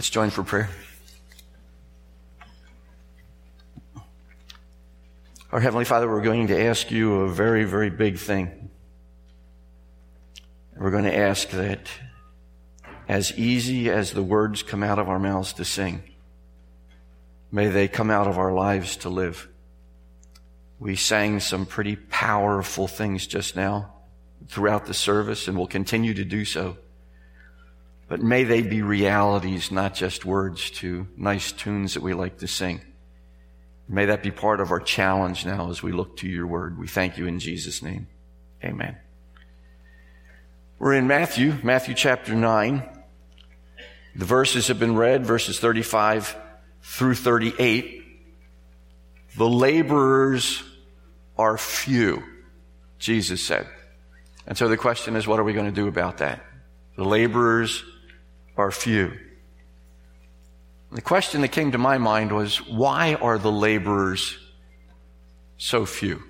Let's join for prayer. Our Heavenly Father, we're going to ask you a very, very big thing. We're going to ask that as easy as the words come out of our mouths to sing, may they come out of our lives to live. We sang some pretty powerful things just now throughout the service and will continue to do so. But may they be realities, not just words to nice tunes that we like to sing. May that be part of our challenge now as we look to your word. We thank you in Jesus' name. Amen. We're in Matthew, Matthew chapter 9. The verses have been read, verses 35 through 38. The laborers are few, Jesus said. And so the question is, what are we going to do about that? The laborers are few. The question that came to my mind was, why are the laborers so few?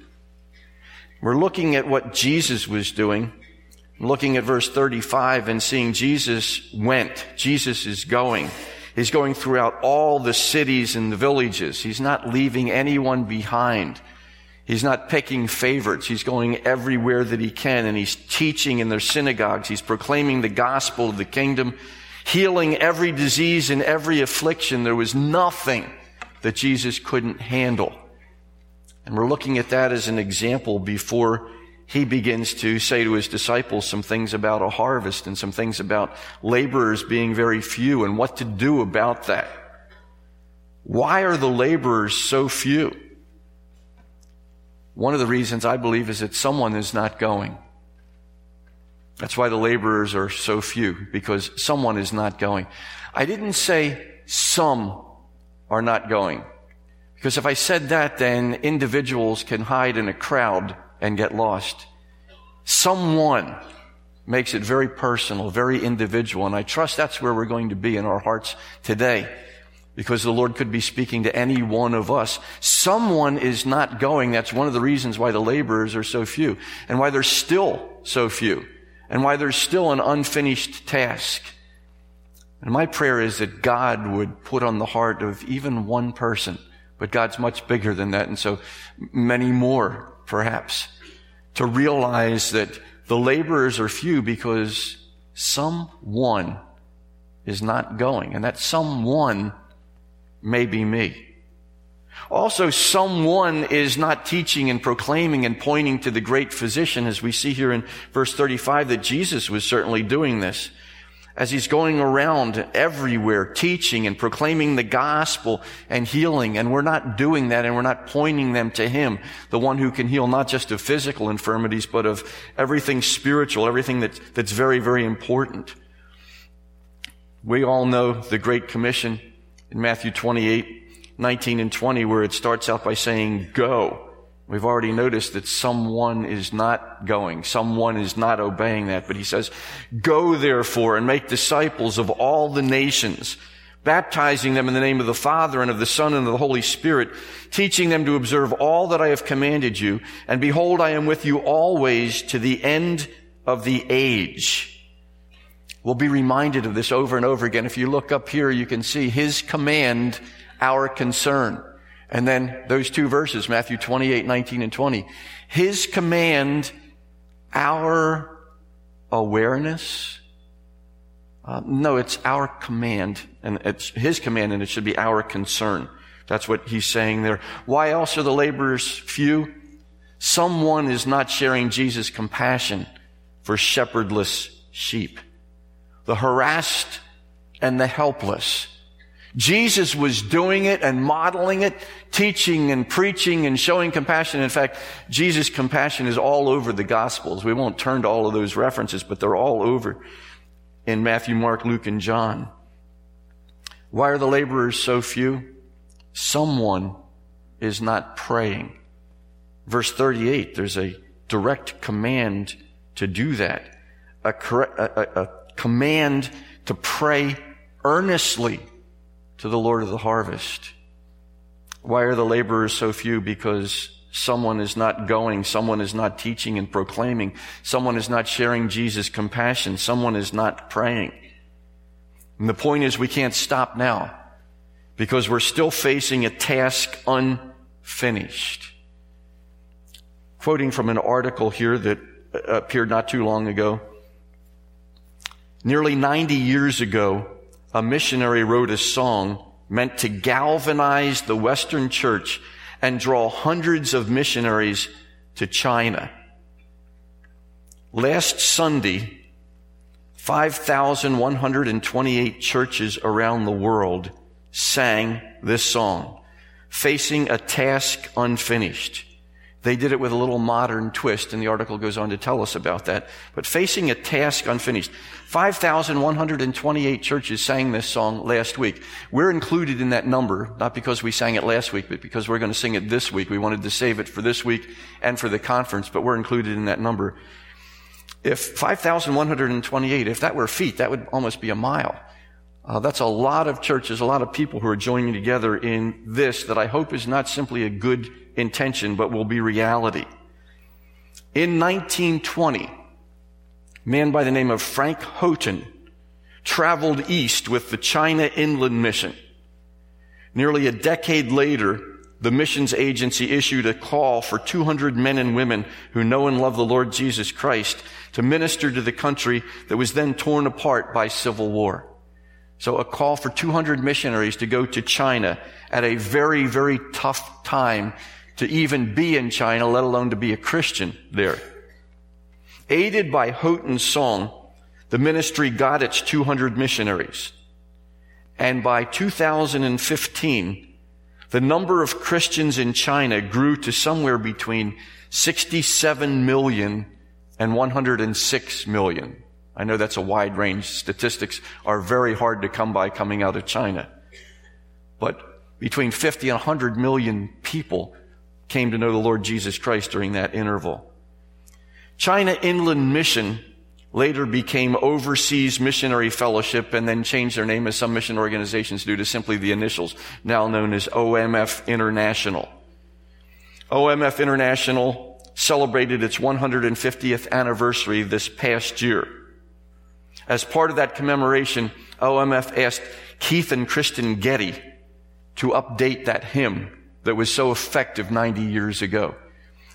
We're looking at what Jesus was doing, looking at verse 35 and seeing Jesus went. Jesus is going. He's going throughout all the cities and the villages. He's not leaving anyone behind. He's not picking favorites. He's going everywhere that he can and he's teaching in their synagogues. He's proclaiming the gospel of the kingdom healing every disease and every affliction. There was nothing that Jesus couldn't handle. And we're looking at that as an example before he begins to say to his disciples some things about a harvest and some things about laborers being very few and what to do about that. Why are the laborers so few? One of the reasons I believe is that someone is not going. That's why the laborers are so few, because someone is not going. I didn't say some are not going. Because if I said that, then individuals can hide in a crowd and get lost. Someone makes it very personal, very individual, and I trust that's where we're going to be in our hearts today. Because the Lord could be speaking to any one of us. Someone is not going. That's one of the reasons why the laborers are so few and why there's still so few and why there's still an unfinished task. And my prayer is that God would put on the heart of even one person, but God's much bigger than that, and so many more, perhaps, to realize that the laborers are few because someone is not going, and that someone may be me. Also, someone is not teaching and proclaiming and pointing to the great physician, as we see here in verse 35 that Jesus was certainly doing this. As he's going around everywhere teaching and proclaiming the gospel and healing, and we're not doing that and we're not pointing them to him, the one who can heal not just of physical infirmities, but of everything spiritual, everything that, that's very, very important. We all know the Great Commission in Matthew 28 19 and 20 where it starts out by saying go. We've already noticed that someone is not going. Someone is not obeying that. But he says, go therefore and make disciples of all the nations, baptizing them in the name of the Father and of the Son and of the Holy Spirit, teaching them to observe all that I have commanded you. And behold, I am with you always to the end of the age. We'll be reminded of this over and over again. If you look up here, you can see his command our concern. And then those two verses, Matthew 28, 19 and 20. His command, our awareness. Uh, no, it's our command and it's his command and it should be our concern. That's what he's saying there. Why else are the laborers few? Someone is not sharing Jesus' compassion for shepherdless sheep. The harassed and the helpless Jesus was doing it and modeling it, teaching and preaching and showing compassion. In fact, Jesus' compassion is all over the Gospels. We won't turn to all of those references, but they're all over in Matthew, Mark, Luke, and John. Why are the laborers so few? Someone is not praying. Verse 38, there's a direct command to do that. A, a, a, command to pray earnestly to the Lord of the harvest. Why are the laborers so few? Because someone is not going, someone is not teaching and proclaiming, someone is not sharing Jesus' compassion, someone is not praying. And the point is we can't stop now because we're still facing a task unfinished. Quoting from an article here that uh, appeared not too long ago. Nearly 90 years ago, a missionary wrote a song meant to galvanize the Western church and draw hundreds of missionaries to China. Last Sunday, 5,128 churches around the world sang this song, facing a task unfinished. They did it with a little modern twist, and the article goes on to tell us about that. But facing a task unfinished. 5,128 churches sang this song last week. We're included in that number, not because we sang it last week, but because we're going to sing it this week. We wanted to save it for this week and for the conference, but we're included in that number. If 5,128, if that were feet, that would almost be a mile. Uh, that's a lot of churches, a lot of people who are joining together in this that I hope is not simply a good intention, but will be reality. In 1920, a man by the name of Frank Houghton traveled east with the China Inland Mission. Nearly a decade later, the missions agency issued a call for 200 men and women who know and love the Lord Jesus Christ to minister to the country that was then torn apart by civil war. So a call for 200 missionaries to go to China at a very, very tough time to even be in China, let alone to be a Christian there. Aided by Houghton's song, the ministry got its 200 missionaries. And by 2015, the number of Christians in China grew to somewhere between 67 million and 106 million. I know that's a wide range. Statistics are very hard to come by coming out of China. But between 50 and 100 million people came to know the Lord Jesus Christ during that interval. China Inland Mission later became Overseas Missionary Fellowship and then changed their name as some mission organizations do to simply the initials, now known as OMF International. OMF International celebrated its 150th anniversary this past year. As part of that commemoration, OMF asked Keith and Kristen Getty to update that hymn that was so effective 90 years ago.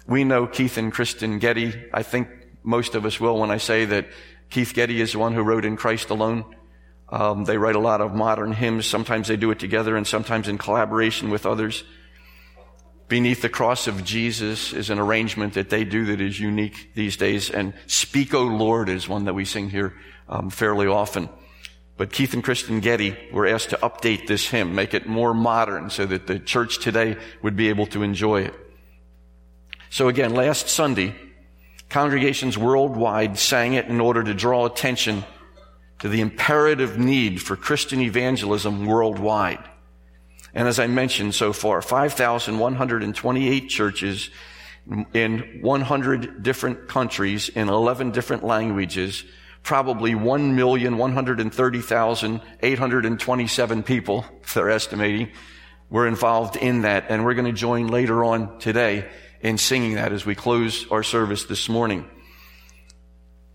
We know Keith and Kristen Getty. I think most of us will when I say that Keith Getty is the one who wrote In Christ Alone. Um, they write a lot of modern hymns. Sometimes they do it together and sometimes in collaboration with others. Beneath the Cross of Jesus is an arrangement that they do that is unique these days. And Speak, O Lord is one that we sing here um, fairly often. But Keith and Kristen Getty were asked to update this hymn, make it more modern so that the church today would be able to enjoy it. So again, last Sunday, congregations worldwide sang it in order to draw attention to the imperative need for Christian evangelism worldwide. And as I mentioned so far, 5,128 churches in 100 different countries in 11 different languages probably 1,130,827 people, they're estimating, were involved in that. And we're going to join later on today in singing that as we close our service this morning.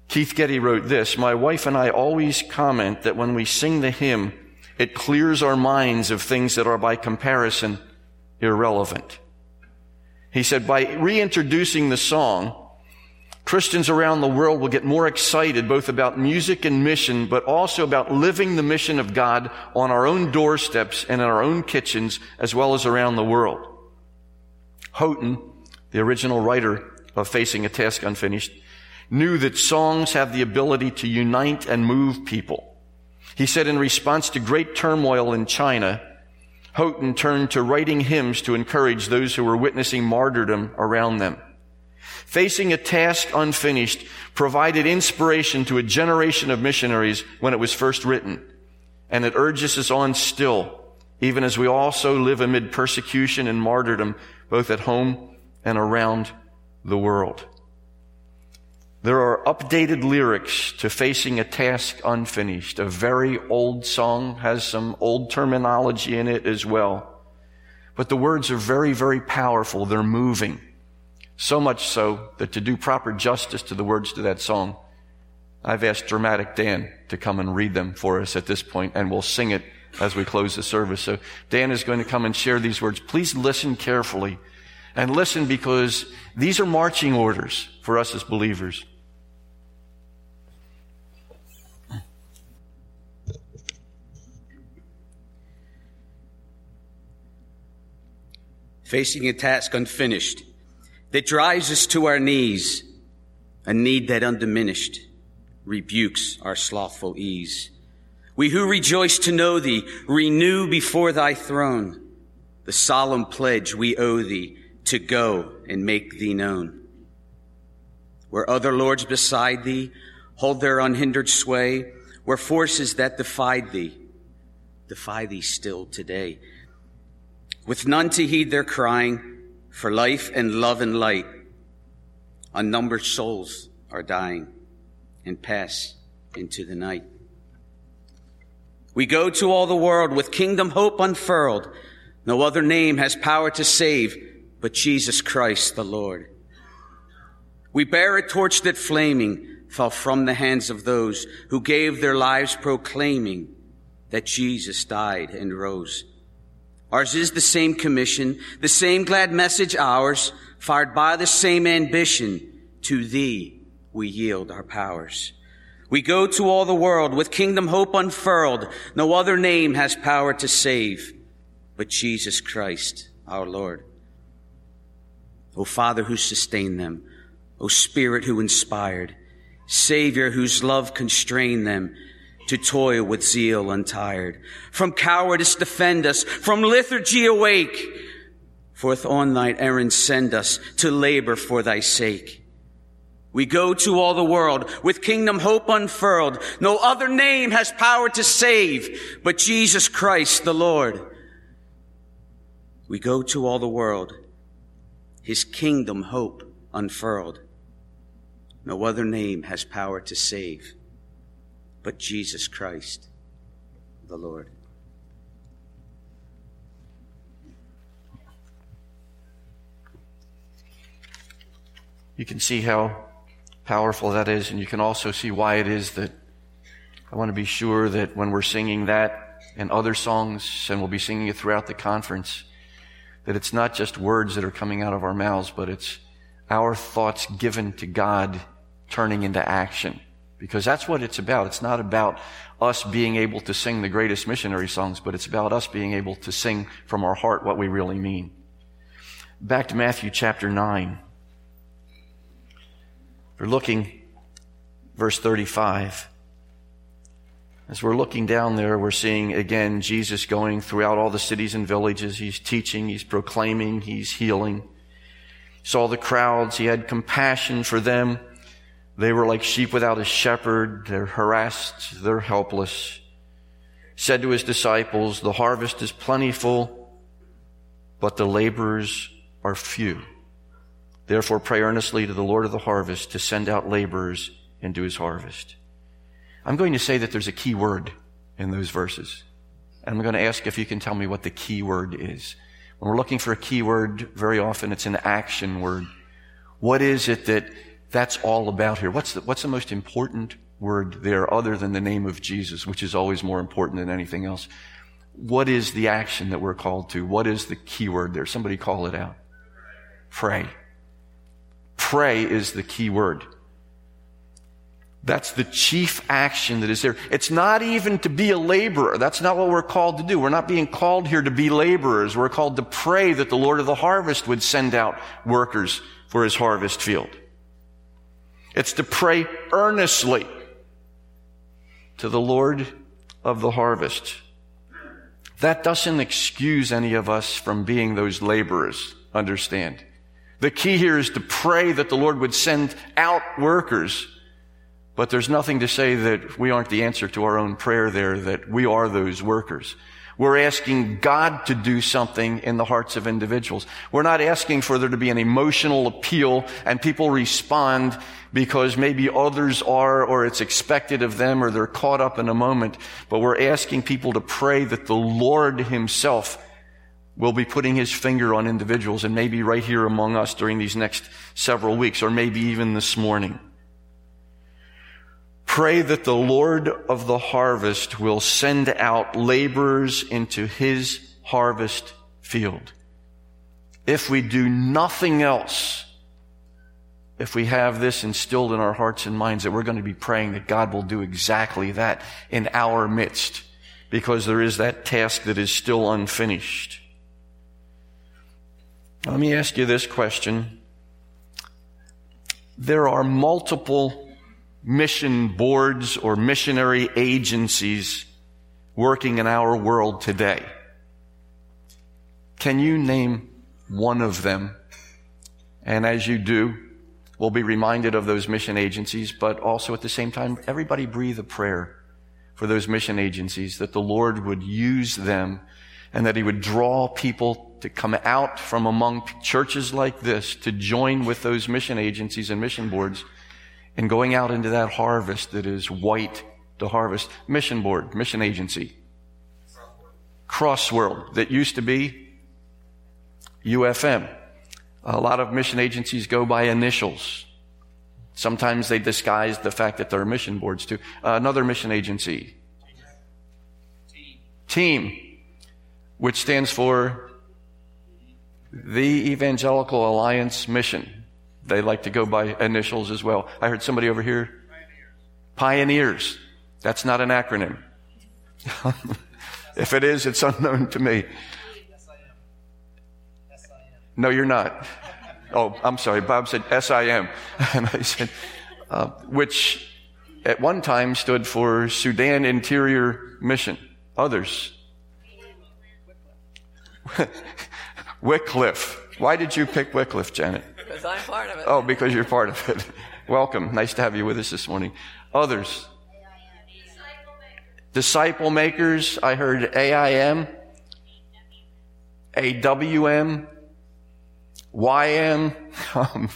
Keith Getty wrote this, My wife and I always comment that when we sing the hymn, it clears our minds of things that are by comparison irrelevant. He said, by reintroducing the song, Christians around the world will get more excited both about music and mission, but also about living the mission of God on our own doorsteps and in our own kitchens as well as around the world. Houghton, the original writer of Facing a Task Unfinished, knew that songs have the ability to unite and move people. He said in response to great turmoil in China, Houghton turned to writing hymns to encourage those who were witnessing martyrdom around them facing a task unfinished, provided inspiration to a generation of missionaries when it was first written. And it urges us on still, even as we also live amid persecution and martyrdom, both at home and around the world. There are updated lyrics to Facing a Task Unfinished. A very old song has some old terminology in it as well. But the words are very, very powerful. They're moving. So much so that to do proper justice to the words to that song, I've asked Dramatic Dan to come and read them for us at this point, and we'll sing it as we close the service. So Dan is going to come and share these words. Please listen carefully and listen because these are marching orders for us as believers. Facing a task unfinished that drives us to our knees, a need that undiminished rebukes our slothful ease. We who rejoice to know thee renew before thy throne the solemn pledge we owe thee to go and make thee known. Where other lords beside thee hold their unhindered sway, where forces that defied thee defy thee still today. With none to heed their crying for life and love and light, unnumbered souls are dying and pass into the night. We go to all the world with kingdom hope unfurled. No other name has power to save but Jesus Christ the Lord. We bear a torch that flaming fell from the hands of those who gave their lives proclaiming that Jesus died and rose. Ours is the same commission, the same glad message ours, fired by the same ambition. To thee we yield our powers. We go to all the world with kingdom hope unfurled. No other name has power to save but Jesus Christ, our Lord. O Father who sustained them, O Spirit who inspired, Savior whose love constrained them to toil with zeal untired. From cowardice defend us, from lethargy awake. Forth on thine errand send us to labor for thy sake. We go to all the world with kingdom hope unfurled. No other name has power to save but Jesus Christ the Lord. We go to all the world his kingdom hope unfurled. No other name has power to save but Jesus Christ, the Lord. You can see how powerful that is, and you can also see why it is that I want to be sure that when we're singing that and other songs, and we'll be singing it throughout the conference, that it's not just words that are coming out of our mouths, but it's our thoughts given to God turning into action. Because that's what it's about. It's not about us being able to sing the greatest missionary songs, but it's about us being able to sing from our heart what we really mean. Back to Matthew chapter 9. We're looking, verse 35. As we're looking down there, we're seeing again Jesus going throughout all the cities and villages. He's teaching, he's proclaiming, he's healing. He saw the crowds, he had compassion for them. They were like sheep without a shepherd. They're harassed, they're helpless. He said to his disciples, The harvest is plentiful, but the laborers are few. Therefore, pray earnestly to the Lord of the harvest to send out laborers into his harvest. I'm going to say that there's a key word in those verses. And I'm going to ask if you can tell me what the key word is. When we're looking for a key word, very often it's an action word. What is it that that's all about here? What's the, what's the most important word there other than the name of Jesus, which is always more important than anything else? What is the action that we're called to? What is the key word there? Somebody call it out. Pray. Pray is the key word. That's the chief action that is there. It's not even to be a laborer. That's not what we're called to do. We're not being called here to be laborers. We're called to pray that the Lord of the harvest would send out workers for his harvest field. It's to pray earnestly to the Lord of the harvest. That doesn't excuse any of us from being those laborers. Understand? The key here is to pray that the Lord would send out workers but there's nothing to say that we aren't the answer to our own prayer there, that we are those workers. We're asking God to do something in the hearts of individuals. We're not asking for there to be an emotional appeal and people respond because maybe others are or it's expected of them or they're caught up in a moment. But we're asking people to pray that the Lord himself will be putting his finger on individuals and maybe right here among us during these next several weeks or maybe even this morning. Pray that the Lord of the harvest will send out laborers into his harvest field. If we do nothing else, if we have this instilled in our hearts and minds that we're going to be praying that God will do exactly that in our midst, because there is that task that is still unfinished. Let me ask you this question. There are multiple mission boards or missionary agencies working in our world today. Can you name one of them? And as you do, we'll be reminded of those mission agencies, but also at the same time, everybody breathe a prayer for those mission agencies that the Lord would use them and that He would draw people to come out from among churches like this to join with those mission agencies and mission boards and going out into that harvest that is white to harvest. Mission board, mission agency. Crossworld that used to be UFM. A lot of mission agencies go by initials. Sometimes they disguise the fact that they're mission boards too. Uh, another mission agency. Team. Team, which stands for the Evangelical Alliance Mission. They like to go by initials as well. I heard somebody over here. Pioneers. Pioneers. That's not an acronym. if it is, it's unknown to me. No, you're not. Oh, I'm sorry. Bob said SIM. And I said, uh, which at one time stood for Sudan Interior Mission. Others. Wycliffe. Why did you pick Wycliffe, Janet? Because I'm part of it. Oh, because you're part of it. Welcome. Nice to have you with us this morning. Others. Disciple makers. I heard AIM, AWM, YM. Um,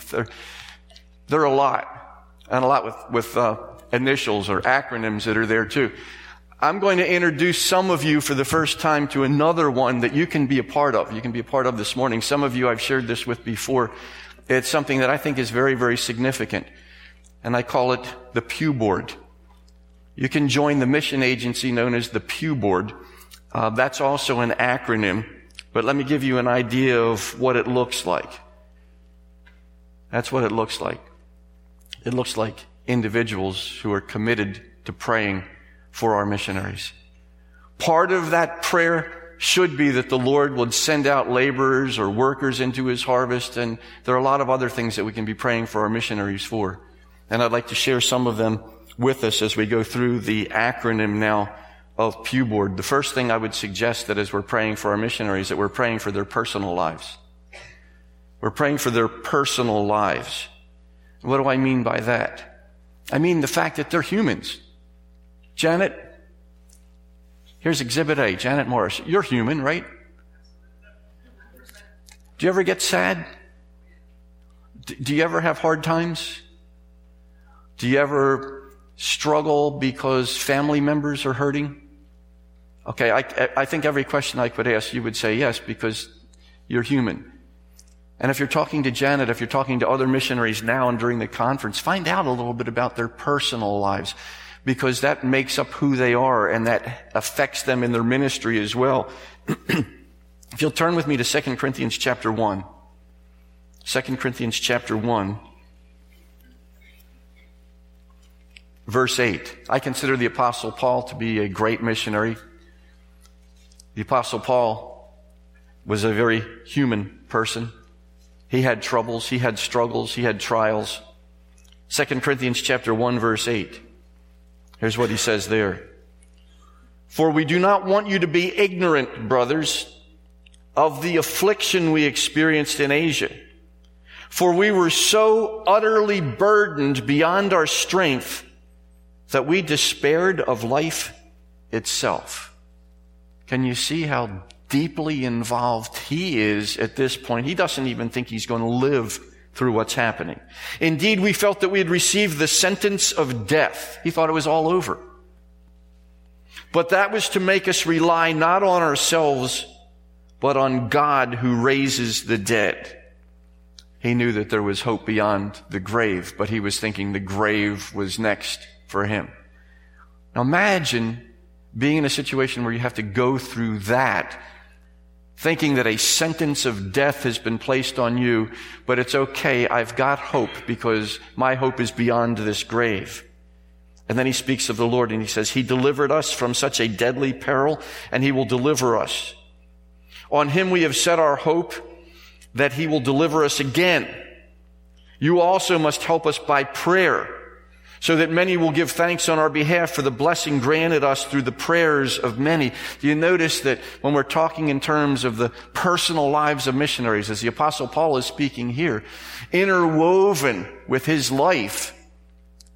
there are a lot. And a lot with, with uh, initials or acronyms that are there too. I'm going to introduce some of you for the first time to another one that you can be a part of. You can be a part of this morning. Some of you I've shared this with before. It's something that I think is very, very significant. And I call it the Pew Board. You can join the mission agency known as the Pew Board. Uh, that's also an acronym, but let me give you an idea of what it looks like. That's what it looks like. It looks like individuals who are committed to praying for our missionaries. Part of that prayer should be that the Lord would send out laborers or workers into his harvest. And there are a lot of other things that we can be praying for our missionaries for. And I'd like to share some of them with us as we go through the acronym now of Pew Board. The first thing I would suggest that as we're praying for our missionaries, that we're praying for their personal lives. We're praying for their personal lives. What do I mean by that? I mean the fact that they're humans. Janet, Here's Exhibit A, Janet Morris. You're human, right? Do you ever get sad? Do you ever have hard times? Do you ever struggle because family members are hurting? Okay, I, I think every question I could ask, you would say yes, because you're human. And if you're talking to Janet, if you're talking to other missionaries now and during the conference, find out a little bit about their personal lives because that makes up who they are and that affects them in their ministry as well. if you'll turn with me to 2 Corinthians chapter 1. 2 Corinthians chapter 1. Verse 8. I consider the apostle Paul to be a great missionary. The apostle Paul was a very human person. He had troubles, he had struggles, he had trials. 2 Corinthians chapter 1 verse 8. Here's what he says there. For we do not want you to be ignorant, brothers, of the affliction we experienced in Asia. For we were so utterly burdened beyond our strength that we despaired of life itself. Can you see how deeply involved he is at this point? He doesn't even think he's going to live through what's happening. Indeed, we felt that we had received the sentence of death. He thought it was all over. But that was to make us rely not on ourselves, but on God who raises the dead. He knew that there was hope beyond the grave, but he was thinking the grave was next for him. Now imagine being in a situation where you have to go through that, thinking that a sentence of death has been placed on you, but it's okay, I've got hope because my hope is beyond this grave. And then he speaks of the Lord and he says, He delivered us from such a deadly peril and he will deliver us. On him we have set our hope that he will deliver us again. You also must help us by prayer so that many will give thanks on our behalf for the blessing granted us through the prayers of many. Do you notice that when we're talking in terms of the personal lives of missionaries, as the apostle Paul is speaking here, interwoven with his life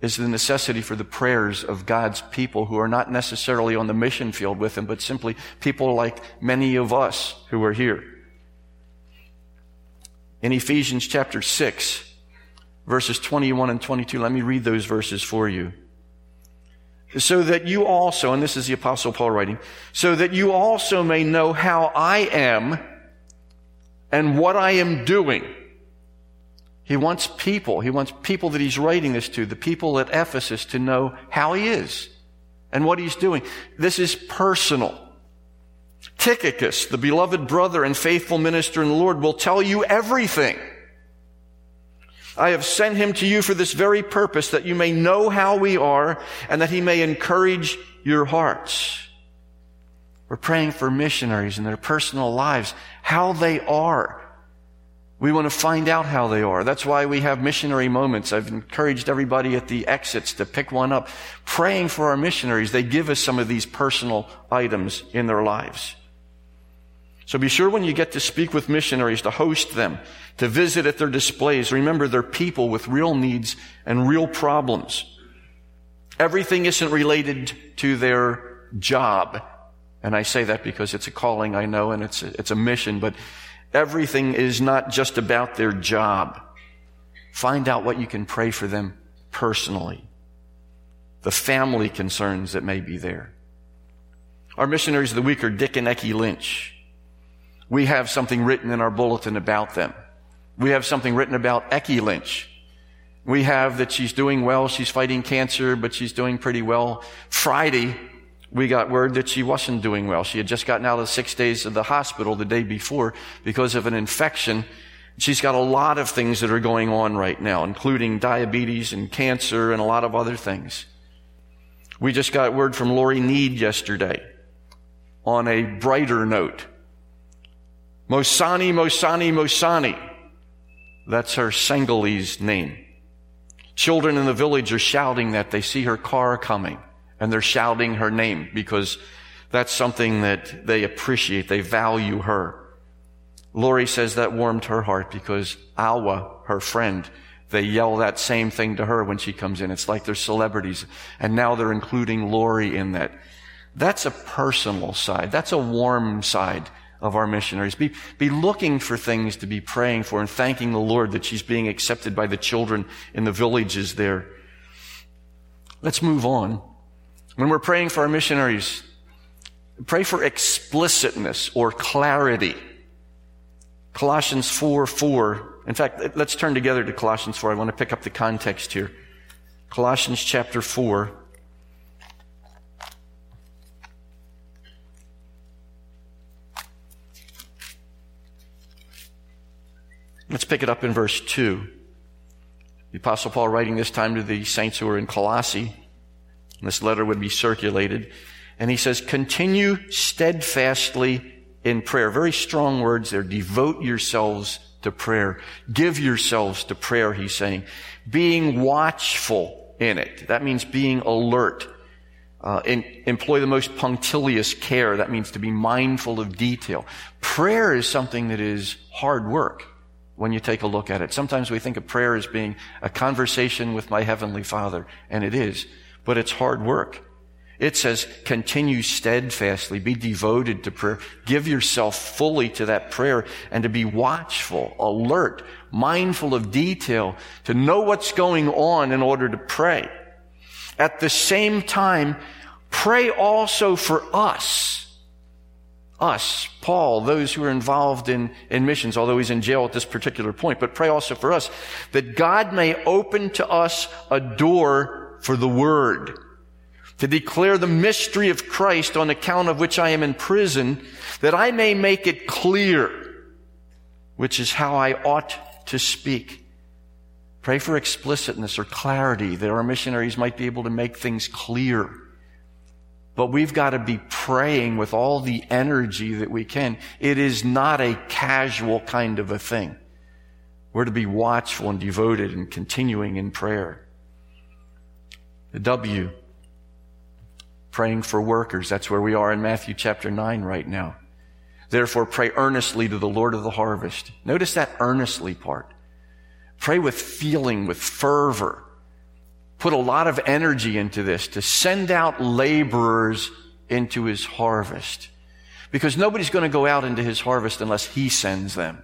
is the necessity for the prayers of God's people who are not necessarily on the mission field with him, but simply people like many of us who are here. In Ephesians chapter 6, verses 21 and 22, let me read those verses for you. So that you also, and this is the apostle Paul writing, so that you also may know how I am and what I am doing. He wants people, he wants people that he's writing this to, the people at Ephesus to know how he is and what he's doing. This is personal. Tychicus, the beloved brother and faithful minister in the Lord, will tell you everything. I have sent him to you for this very purpose, that you may know how we are and that he may encourage your hearts. We're praying for missionaries in their personal lives, how they are. We want to find out how they are. That's why we have missionary moments. I've encouraged everybody at the exits to pick one up. Praying for our missionaries. They give us some of these personal items in their lives. So be sure when you get to speak with missionaries to host them, to visit at their displays. Remember, they're people with real needs and real problems. Everything isn't related to their job. And I say that because it's a calling, I know, and it's a, it's a mission, but Everything is not just about their job. Find out what you can pray for them personally. The family concerns that may be there. Our missionaries of the week are Dick and Eckie Lynch. We have something written in our bulletin about them. We have something written about Eckie Lynch. We have that she's doing well. She's fighting cancer, but she's doing pretty well. Friday, we got word that she wasn't doing well. She had just gotten out of six days of the hospital the day before because of an infection. She's got a lot of things that are going on right now, including diabetes and cancer and a lot of other things. We just got word from Lori Need yesterday on a brighter note. Mosani, Mosani, Mosani. That's her Senegalese name. Children in the village are shouting that they see her car coming and they're shouting her name because that's something that they appreciate. They value her. Lori says that warmed her heart because Alwa, her friend, they yell that same thing to her when she comes in. It's like they're celebrities. And now they're including Lori in that. That's a personal side. That's a warm side of our missionaries. Be, be looking for things to be praying for and thanking the Lord that she's being accepted by the children in the villages there. Let's move on. When we're praying for our missionaries, pray for explicitness or clarity. Colossians 4 4. In fact, let's turn together to Colossians 4. I want to pick up the context here. Colossians chapter 4. Let's pick it up in verse 2. The Apostle Paul writing this time to the saints who are in Colossae. This letter would be circulated. And he says, continue steadfastly in prayer. Very strong words there. Devote yourselves to prayer. Give yourselves to prayer, he's saying. Being watchful in it. That means being alert. Uh, in, employ the most punctilious care. That means to be mindful of detail. Prayer is something that is hard work when you take a look at it. Sometimes we think of prayer as being a conversation with my heavenly father, and it is but it's hard work. It says, continue steadfastly, be devoted to prayer, give yourself fully to that prayer, and to be watchful, alert, mindful of detail, to know what's going on in order to pray. At the same time, pray also for us. Us, Paul, those who are involved in, in missions, although he's in jail at this particular point, but pray also for us that God may open to us a door for the word, to declare the mystery of Christ on account of which I am in prison, that I may make it clear, which is how I ought to speak. Pray for explicitness or clarity that our missionaries might be able to make things clear. But we've got to be praying with all the energy that we can. It is not a casual kind of a thing. We're to be watchful and devoted and continuing in prayer. The W, praying for workers. That's where we are in Matthew chapter 9 right now. Therefore, pray earnestly to the Lord of the harvest. Notice that earnestly part. Pray with feeling, with fervor. Put a lot of energy into this to send out laborers into his harvest. Because nobody's going to go out into his harvest unless he sends them.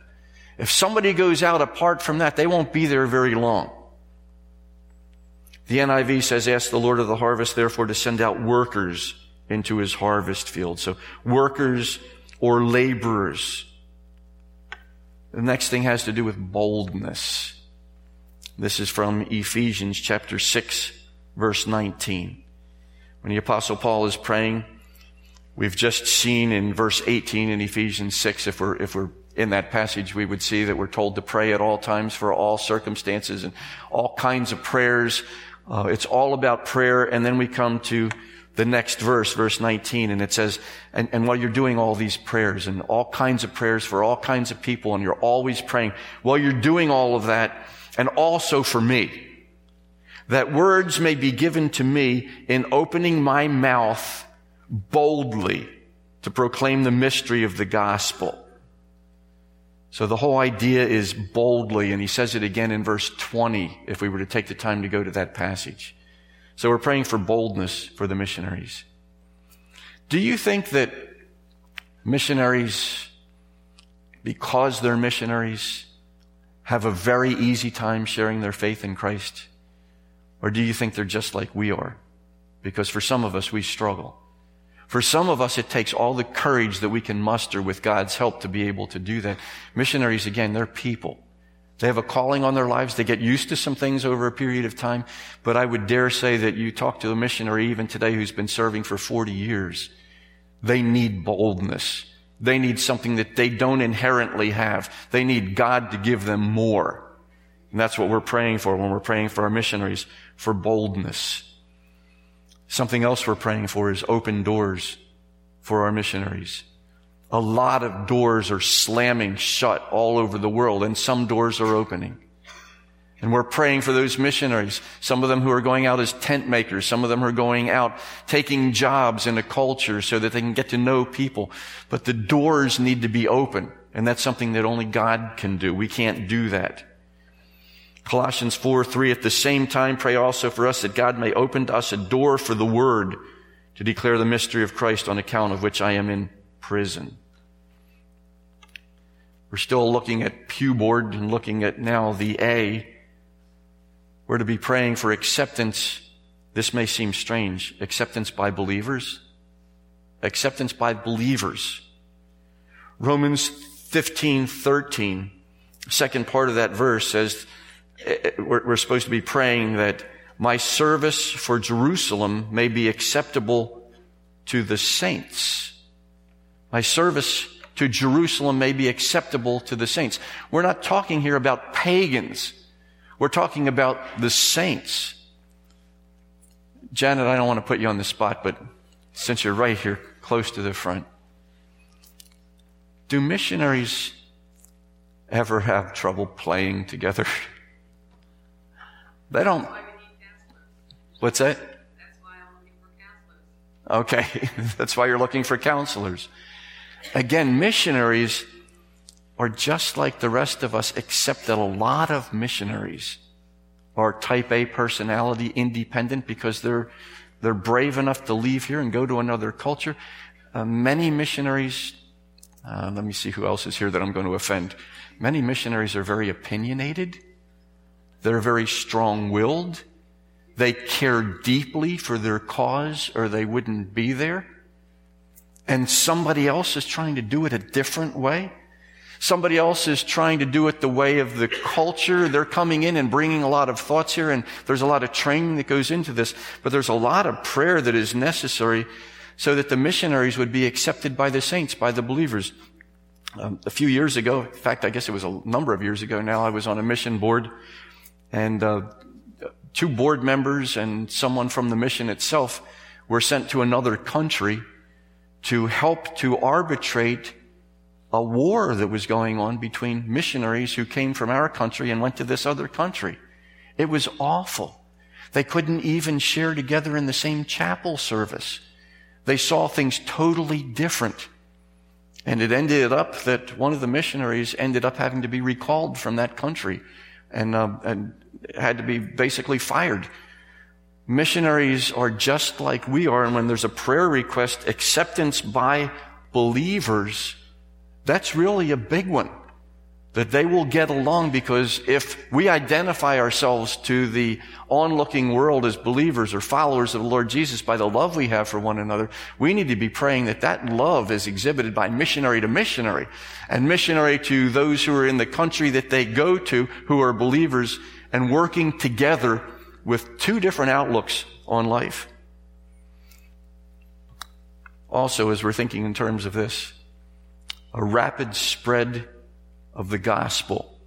If somebody goes out apart from that, they won't be there very long. The NIV says, ask the Lord of the harvest, therefore, to send out workers into his harvest field. So workers or laborers. The next thing has to do with boldness. This is from Ephesians chapter 6, verse 19. When the apostle Paul is praying, we've just seen in verse 18 in Ephesians 6, if we're, if we're in that passage, we would see that we're told to pray at all times for all circumstances and all kinds of prayers. Uh, it's all about prayer. And then we come to the next verse, verse 19, and it says, and, and while you're doing all these prayers and all kinds of prayers for all kinds of people, and you're always praying, while you're doing all of that, and also for me, that words may be given to me in opening my mouth boldly to proclaim the mystery of the gospel. So the whole idea is boldly, and he says it again in verse 20 if we were to take the time to go to that passage. So we're praying for boldness for the missionaries. Do you think that missionaries, because they're missionaries, have a very easy time sharing their faith in Christ? Or do you think they're just like we are? Because for some of us, we struggle. For some of us, it takes all the courage that we can muster with God's help to be able to do that. Missionaries, again, they're people. They have a calling on their lives. They get used to some things over a period of time. But I would dare say that you talk to a missionary even today who's been serving for 40 years. They need boldness. They need something that they don't inherently have. They need God to give them more. And that's what we're praying for when we're praying for our missionaries, for boldness. Something else we're praying for is open doors for our missionaries. A lot of doors are slamming shut all over the world and some doors are opening. And we're praying for those missionaries. Some of them who are going out as tent makers. Some of them are going out taking jobs in a culture so that they can get to know people. But the doors need to be open. And that's something that only God can do. We can't do that. Colossians 4, 3, at the same time, pray also for us that God may open to us a door for the word to declare the mystery of Christ on account of which I am in prison. We're still looking at pew board and looking at now the A. We're to be praying for acceptance. This may seem strange. Acceptance by believers. Acceptance by believers. Romans 15, 13, second part of that verse says, eh, eh, we're supposed to be praying that my service for Jerusalem may be acceptable to the saints. My service to Jerusalem may be acceptable to the saints. We're not talking here about pagans. We're talking about the saints. Janet, I don't want to put you on the spot, but since you're right here close to the front, do missionaries ever have trouble playing together? they don't. What's that? Okay, that's why you're looking for counselors. Again, missionaries are just like the rest of us, except that a lot of missionaries are type A personality independent because they're, they're brave enough to leave here and go to another culture. Uh, many missionaries, uh, let me see who else is here that I'm going to offend. Many missionaries are very opinionated. They're very strong willed. They care deeply for their cause or they wouldn't be there and somebody else is trying to do it a different way. Somebody else is trying to do it the way of the culture. They're coming in and bringing a lot of thoughts here, and there's a lot of training that goes into this. But there's a lot of prayer that is necessary so that the missionaries would be accepted by the saints, by the believers. Um, a few years ago, in fact, I guess it was a number of years ago now, I was on a mission board, and uh, two board members and someone from the mission itself were sent to another country to help to arbitrate a war that was going on between missionaries who came from our country and went to this other country. It was awful. They couldn't even share together in the same chapel service. They saw things totally different. And it ended up that one of the missionaries ended up having to be recalled from that country and, uh, and had to be basically fired. Missionaries are just like we are, and when there's a prayer request, acceptance by believers, that's really a big one that they will get along because if we identify ourselves to the onlooking world as believers or followers of the Lord Jesus by the love we have for one another, we need to be praying that that love is exhibited by missionary to missionary and missionary to those who are in the country that they go to who are believers and working together with two different outlooks on life. Also, as we're thinking in terms of this, a rapid spread of the gospel.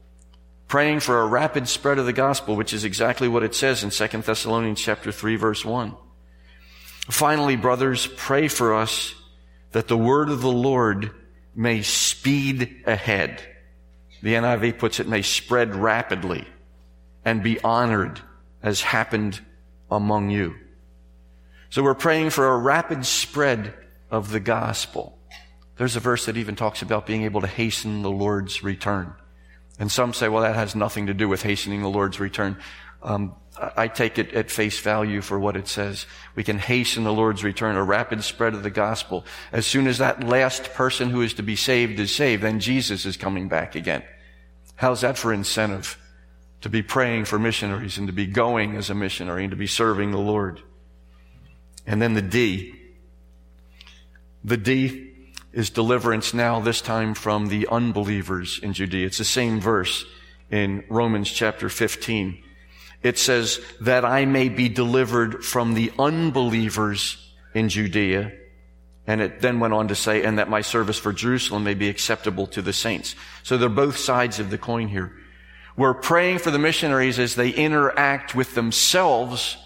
Praying for a rapid spread of the gospel, which is exactly what it says in 2 Thessalonians chapter 3 verse 1. Finally, brothers, pray for us that the word of the Lord may speed ahead. The NIV puts it may spread rapidly and be honored as happened among you. So we're praying for a rapid spread of the gospel. There's a verse that even talks about being able to hasten the Lord's return. And some say, well, that has nothing to do with hastening the Lord's return. Um, I take it at face value for what it says. We can hasten the Lord's return, a rapid spread of the gospel. As soon as that last person who is to be saved is saved, then Jesus is coming back again. How's that for incentive? To be praying for missionaries and to be going as a missionary and to be serving the Lord. And then the D. The D is deliverance now, this time from the unbelievers in Judea. It's the same verse in Romans chapter 15. It says, that I may be delivered from the unbelievers in Judea. And it then went on to say, and that my service for Jerusalem may be acceptable to the saints. So they're both sides of the coin here. We're praying for the missionaries as they interact with themselves,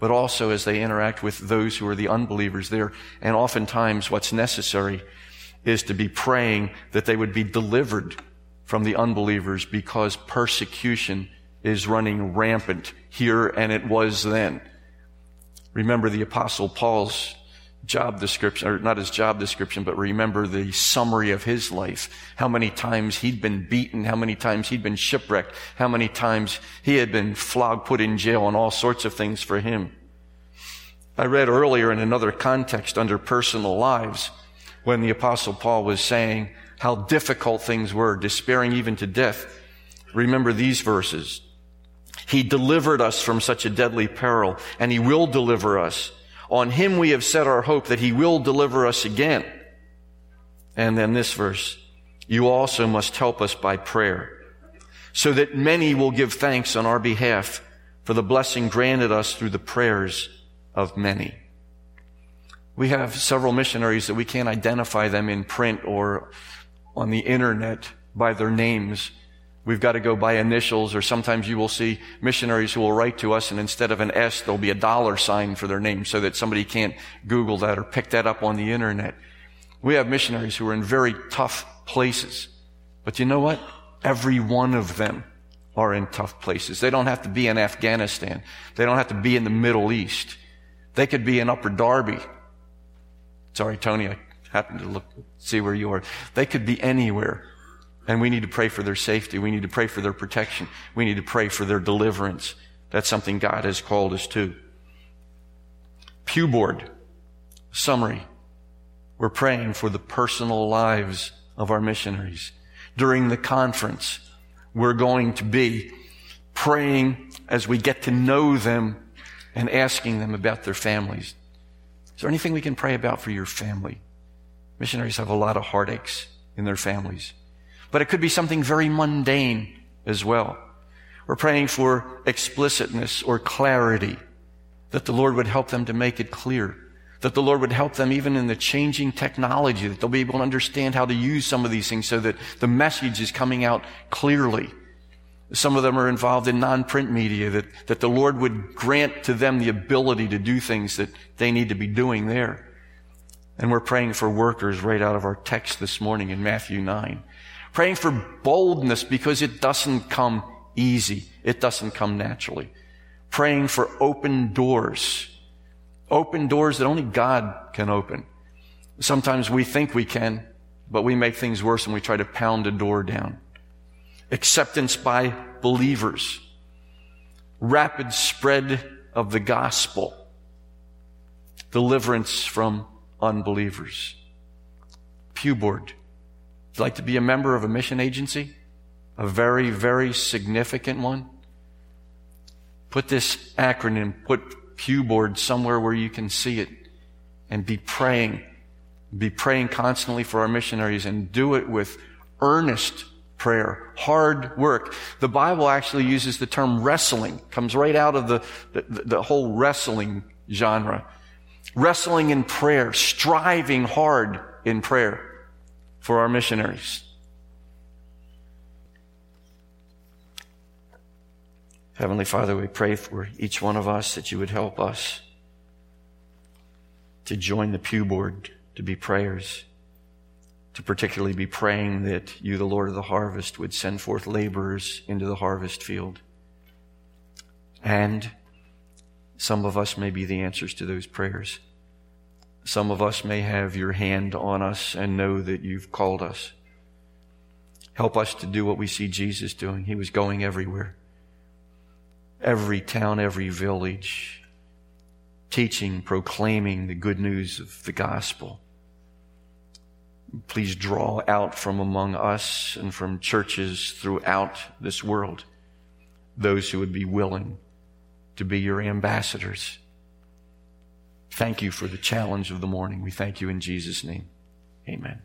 but also as they interact with those who are the unbelievers there. And oftentimes what's necessary is to be praying that they would be delivered from the unbelievers because persecution is running rampant here and it was then. Remember the apostle Paul's job description, or not his job description, but remember the summary of his life. How many times he'd been beaten, how many times he'd been shipwrecked, how many times he had been flogged, put in jail, and all sorts of things for him. I read earlier in another context under personal lives when the apostle Paul was saying how difficult things were, despairing even to death. Remember these verses. He delivered us from such a deadly peril, and he will deliver us. On him we have set our hope that he will deliver us again. And then this verse, you also must help us by prayer, so that many will give thanks on our behalf for the blessing granted us through the prayers of many. We have several missionaries that we can't identify them in print or on the internet by their names. We've got to go by initials, or sometimes you will see missionaries who will write to us, and instead of an S, there'll be a dollar sign for their name so that somebody can't Google that or pick that up on the internet. We have missionaries who are in very tough places. But you know what? Every one of them are in tough places. They don't have to be in Afghanistan. They don't have to be in the Middle East. They could be in Upper Darby Sorry, Tony, I happened to look, see where you are. They could be anywhere. And we need to pray for their safety. We need to pray for their protection. We need to pray for their deliverance. That's something God has called us to. Pew board. Summary. We're praying for the personal lives of our missionaries. During the conference, we're going to be praying as we get to know them and asking them about their families. Is there anything we can pray about for your family? Missionaries have a lot of heartaches in their families. But it could be something very mundane as well. We're praying for explicitness or clarity, that the Lord would help them to make it clear, that the Lord would help them even in the changing technology, that they'll be able to understand how to use some of these things so that the message is coming out clearly. Some of them are involved in non-print media, that, that the Lord would grant to them the ability to do things that they need to be doing there. And we're praying for workers right out of our text this morning in Matthew 9. Praying for boldness because it doesn't come easy. It doesn't come naturally. Praying for open doors. Open doors that only God can open. Sometimes we think we can, but we make things worse and we try to pound a door down. Acceptance by believers. Rapid spread of the gospel. Deliverance from unbelievers. Pew board. Would you like to be a member of a mission agency? A very, very significant one? Put this acronym, put pew board somewhere where you can see it and be praying. Be praying constantly for our missionaries and do it with earnest prayer, hard work. The Bible actually uses the term wrestling, comes right out of the, the, the whole wrestling genre. Wrestling in prayer, striving hard in prayer for our missionaries. Heavenly Father, we pray for each one of us that you would help us to join the pew board, to be prayers, to particularly be praying that you, the Lord of the harvest, would send forth laborers into the harvest field. And some of us may be the answers to those prayers. Some of us may have your hand on us and know that you've called us. Help us to do what we see Jesus doing. He was going everywhere. Every town, every village, teaching, proclaiming the good news of the gospel. Please draw out from among us and from churches throughout this world those who would be willing to be your ambassadors. Thank you for the challenge of the morning. We thank you in Jesus' name. Amen.